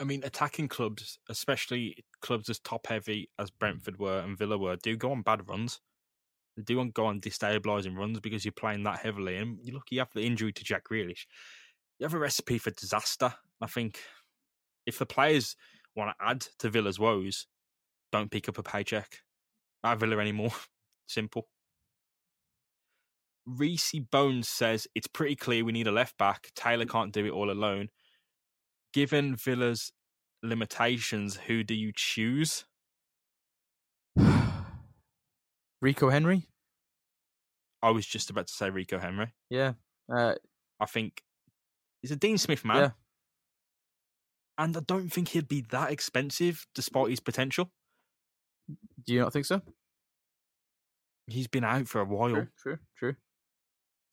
S1: I mean, attacking clubs, especially clubs as top heavy as Brentford were and Villa were, do go on bad runs. They do go on destabilising runs because you're playing that heavily. And you look, you have the injury to Jack Grealish. You have a recipe for disaster. I think if the players want to add to Villa's woes, don't pick up a paycheck at Villa anymore. *laughs* Simple. Reese Bones says it's pretty clear we need a left back. Taylor mm. can't do it all alone given Villa's limitations, who do you choose? *sighs*
S2: Rico Henry.
S1: I was just about to say Rico Henry.
S2: Yeah, uh,
S1: I think he's a Dean Smith man,
S2: Yeah.
S1: and I don't think he'd be that expensive despite his potential.
S2: do you not think so?
S1: He's been out for a while.
S2: True, true, true.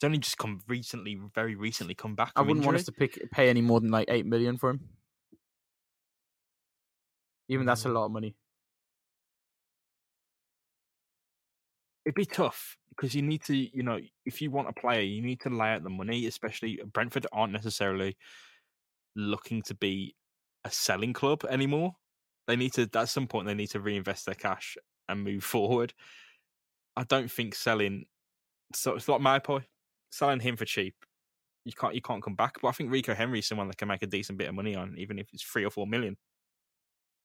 S1: He's only just come recently, very recently, come back.
S2: I wouldn't want us to pick pay any more than like eight million for him. Even that's a
S1: Mm.
S2: lot of money.
S1: It'd be tough because you need to, you know, if you want a player, you need to lay out the money. Especially Brentford aren't necessarily looking to be a selling club anymore. They need to, at some point, they need to reinvest their cash and move forward. I don't think selling, so it's like Magpie, selling him for cheap. You can't, you can't come back. But I think Rico Henry is someone that can make a decent bit of money on, even if it's three or four million.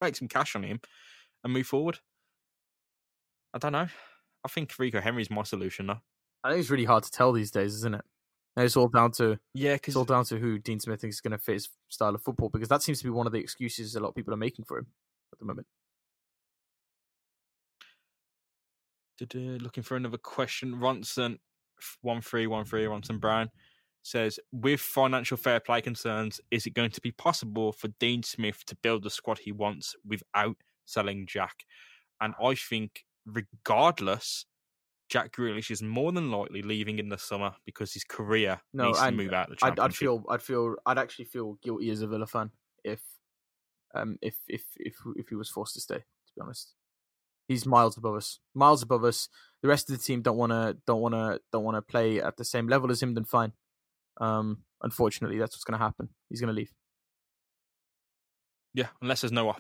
S1: Make some cash on him and move forward. I don't know. I think Rico Henry's my solution though.
S2: I think it's really hard to tell these days, isn't it? And it's all down to
S1: Yeah,
S2: it's all down to who Dean Smith thinks is going to fit his style of football because that seems to be one of the excuses a lot of people are making for him at the moment.
S1: looking for another question. Ronson one three one three Ronson Brown says, with financial fair play concerns, is it going to be possible for Dean Smith to build the squad he wants without selling Jack? And I think, regardless, Jack Grealish is more than likely leaving in the summer because his career
S2: No,
S1: needs to move out of the
S2: I'd. I'd feel I'd feel I'd actually feel guilty as a Villa fan if um if if if if he was forced to stay. To be honest, he's miles above us. Miles above us. The rest of the team don't want to don't want to don't want to play at the same level as him. Then fine. Um, unfortunately, that's what's going to happen. He's going to leave.
S1: Yeah, unless there's no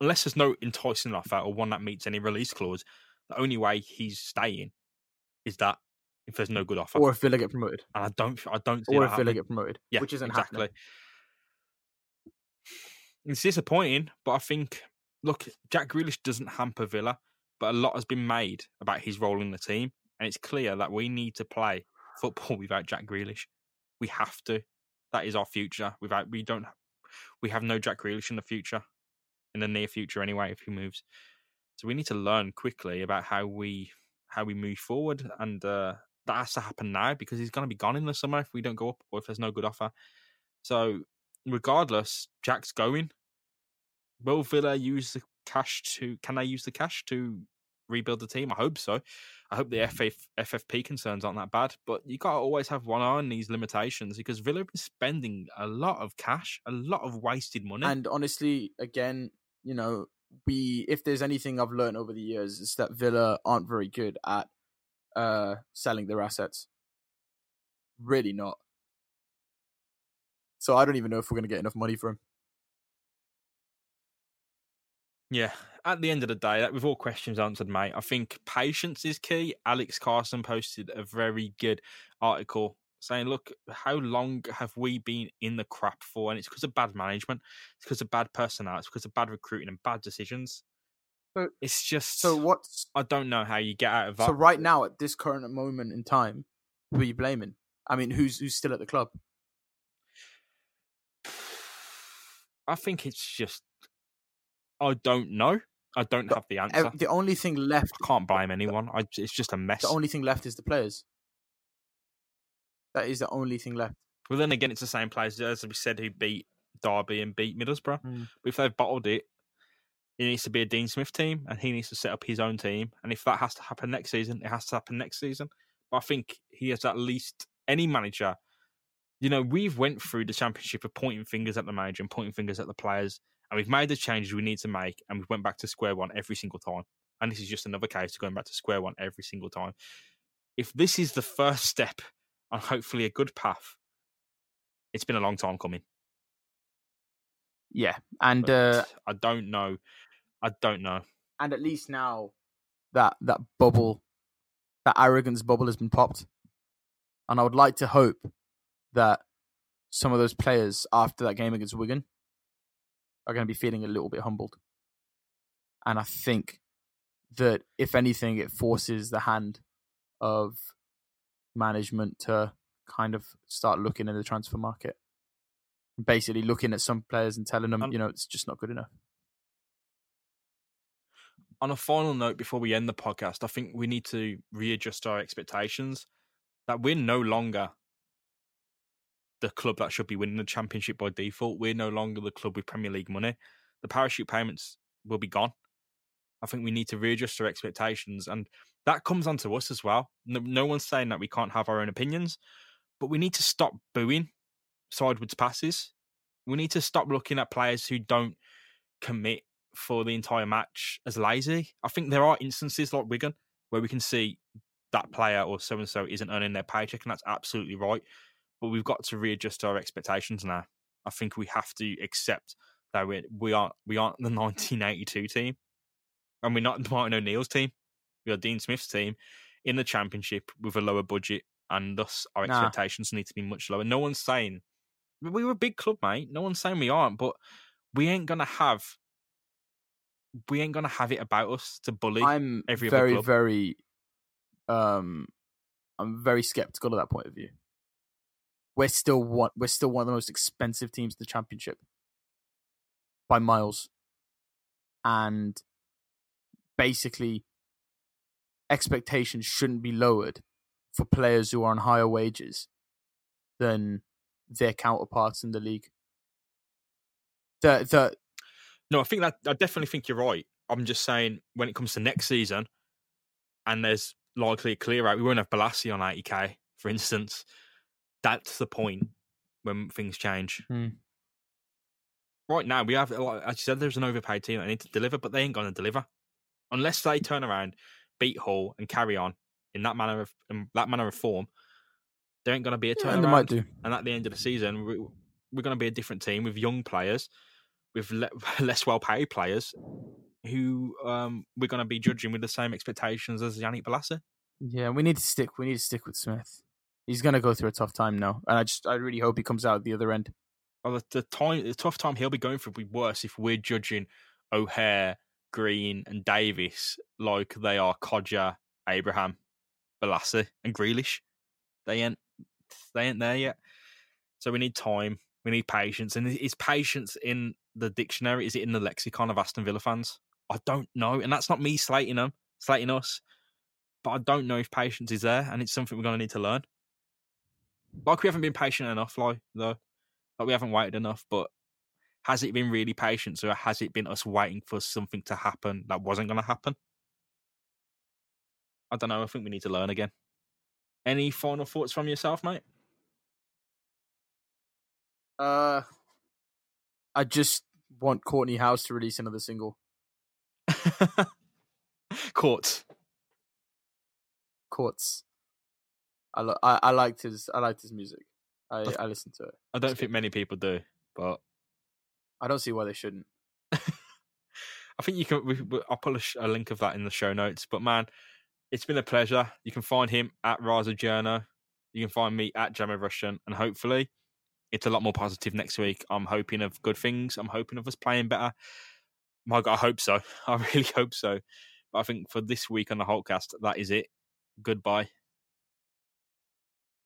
S1: unless there's no enticing offer or one that meets any release clause, the only way he's staying is that if there's no good offer.
S2: Or if Villa get promoted,
S1: and I don't, I don't see
S2: or if Villa get promoted,
S1: yeah,
S2: which isn't
S1: exactly.
S2: happening.
S1: It's disappointing, but I think look, Jack Grealish doesn't hamper Villa, but a lot has been made about his role in the team, and it's clear that we need to play football *laughs* without Jack Grealish. We have to. That is our future. Without we don't, we have no Jack Grealish in the future, in the near future anyway. If he moves, so we need to learn quickly about how we how we move forward, and uh, that has to happen now because he's going to be gone in the summer if we don't go up or if there's no good offer. So regardless, Jack's going. Will Villa use the cash to? Can they use the cash to rebuild the team? I hope so. I hope the FF, FFP concerns aren't that bad. But you got to always have one eye on these limitations because Villa have been spending a lot of cash, a lot of wasted money.
S2: And honestly, again, you know, we if there's anything I've learned over the years is that Villa aren't very good at uh selling their assets. Really not. So I don't even know if we're gonna get enough money for him.
S1: Yeah, at the end of the day, that with all questions answered, mate, I think patience is key. Alex Carson posted a very good article saying, "Look, how long have we been in the crap for? And it's because of bad management, it's because of bad personnel, it's because of bad recruiting and bad decisions.
S2: So-
S1: it's just
S2: So what's
S1: I don't know how you get out of that.
S2: so right now at this current moment in time, who are you blaming? I mean, who's who's still at the club?
S1: I think it's just I don't know. I don't have the answer.
S2: The only thing left,
S1: I can't blame anyone. I, it's just a mess.
S2: the only thing left is the players. That is the only thing left.
S1: Well, then again, it's the same players as we said who beat Derby and beat Middlesbrough.
S2: Mm.
S1: But if they've bottled it, it needs to be a Dean Smith team, and he needs to set up his own team. And if that has to happen next season, it has to happen next season. But I think he has at least any manager. You know, we've went through the championship of pointing fingers at the manager and pointing fingers at the players, and we've made the changes we need to make, and we've went back to square one every single time. And this is just another case of going back to square one every single time. If this is the first step on hopefully a good path, it's been a long time coming.
S2: Yeah, and uh,
S1: I don't know. I don't know.
S2: And at least now that that bubble, that arrogance bubble has been popped, and I would like to hope that some of those players after that game against Wigan are going to be feeling a little bit humbled. And I think that if anything, it forces the hand of management to kind of start looking in the transfer market basically looking at some players and telling them, you know, it's just not good enough.
S1: On a final note, before we end the podcast, I think we need to readjust our expectations that we're no longer the club that should be winning the championship by default. We're no longer the club with Premier League money. The parachute payments will be gone. I think we need to readjust our expectations, and that comes onto us as well. No, no one's saying that we can't have our own opinions, but we need to stop booing sideways passes. We need to stop looking at players who don't commit for the entire match as lazy. I think there are instances like Wigan where we can see that player or so and so isn't earning their paycheck, and that's absolutely right. But we've got to readjust our expectations now. I think we have to accept that we we aren't we aren't the *laughs* 1982 team, and we're not Martin O'Neill's team. We are Dean Smith's team in the championship with a lower budget, and thus our nah. expectations need to be much lower. No one's saying we were a big club, mate. No one's saying we aren't, but we ain't gonna have we ain't gonna have it about us to bully.
S2: I'm very, very, um, I'm very skeptical of that point of view. We're still one. We're still one of the most expensive teams in the championship by miles, and basically, expectations shouldn't be lowered for players who are on higher wages than their counterparts in the league. The the
S1: no, I think that I definitely think you're right. I'm just saying when it comes to next season, and there's likely a clear out, we won't have Bolasie on 80k, for instance. That's the point when things change.
S2: Hmm.
S1: Right now, we have, like, as you said, there's an overpaid team that need to deliver, but they ain't going to deliver unless they turn around, beat Hull, and carry on in that manner of in that manner of form. There ain't going to be a turnaround. Yeah, they might do. And at the end of the season, we, we're going to be a different team with young players, with le- *laughs* less well paid players, who um, we're going to be judging with the same expectations as Yannick Bolasie.
S2: Yeah, we need to stick. We need to stick with Smith. He's to go through a tough time now, and I just, I really hope he comes out the other end.
S1: Well, the, the time, the tough time he'll be going through will be worse if we're judging O'Hare, Green, and Davis like they are Kodjia, Abraham, Bolasie, and Grealish. They ain't they ain't there yet. So we need time. We need patience. And is patience in the dictionary? Is it in the lexicon of Aston Villa fans? I don't know. And that's not me slating them, slating us. But I don't know if patience is there, and it's something we're going to need to learn. Like we haven't been patient enough, like though. Like we haven't waited enough. But has it been really patient, or has it been us waiting for something to happen that wasn't going to happen? I don't know. I think we need to learn again. Any final thoughts from yourself, mate?
S2: Uh, I just want Kortney Hause to release another single. *laughs*
S1: Courts.
S2: Courts. I, I I liked his I liked his music. I I listened to it.
S1: I don't think many people do, but
S2: I don't see why they shouldn't. *laughs*
S1: I think you can. We, we, I'll put a, sh- a, link of that in the show notes. But man, it's been a pleasure. You can find him at Raza Journo. You can find me at Jammer Russian, and hopefully it's a lot more positive next week. I'm hoping of good things. I'm hoping of us playing better. My God, I hope so. *laughs* I really hope so. But I think for this week on the Holtecast, that is it. Goodbye.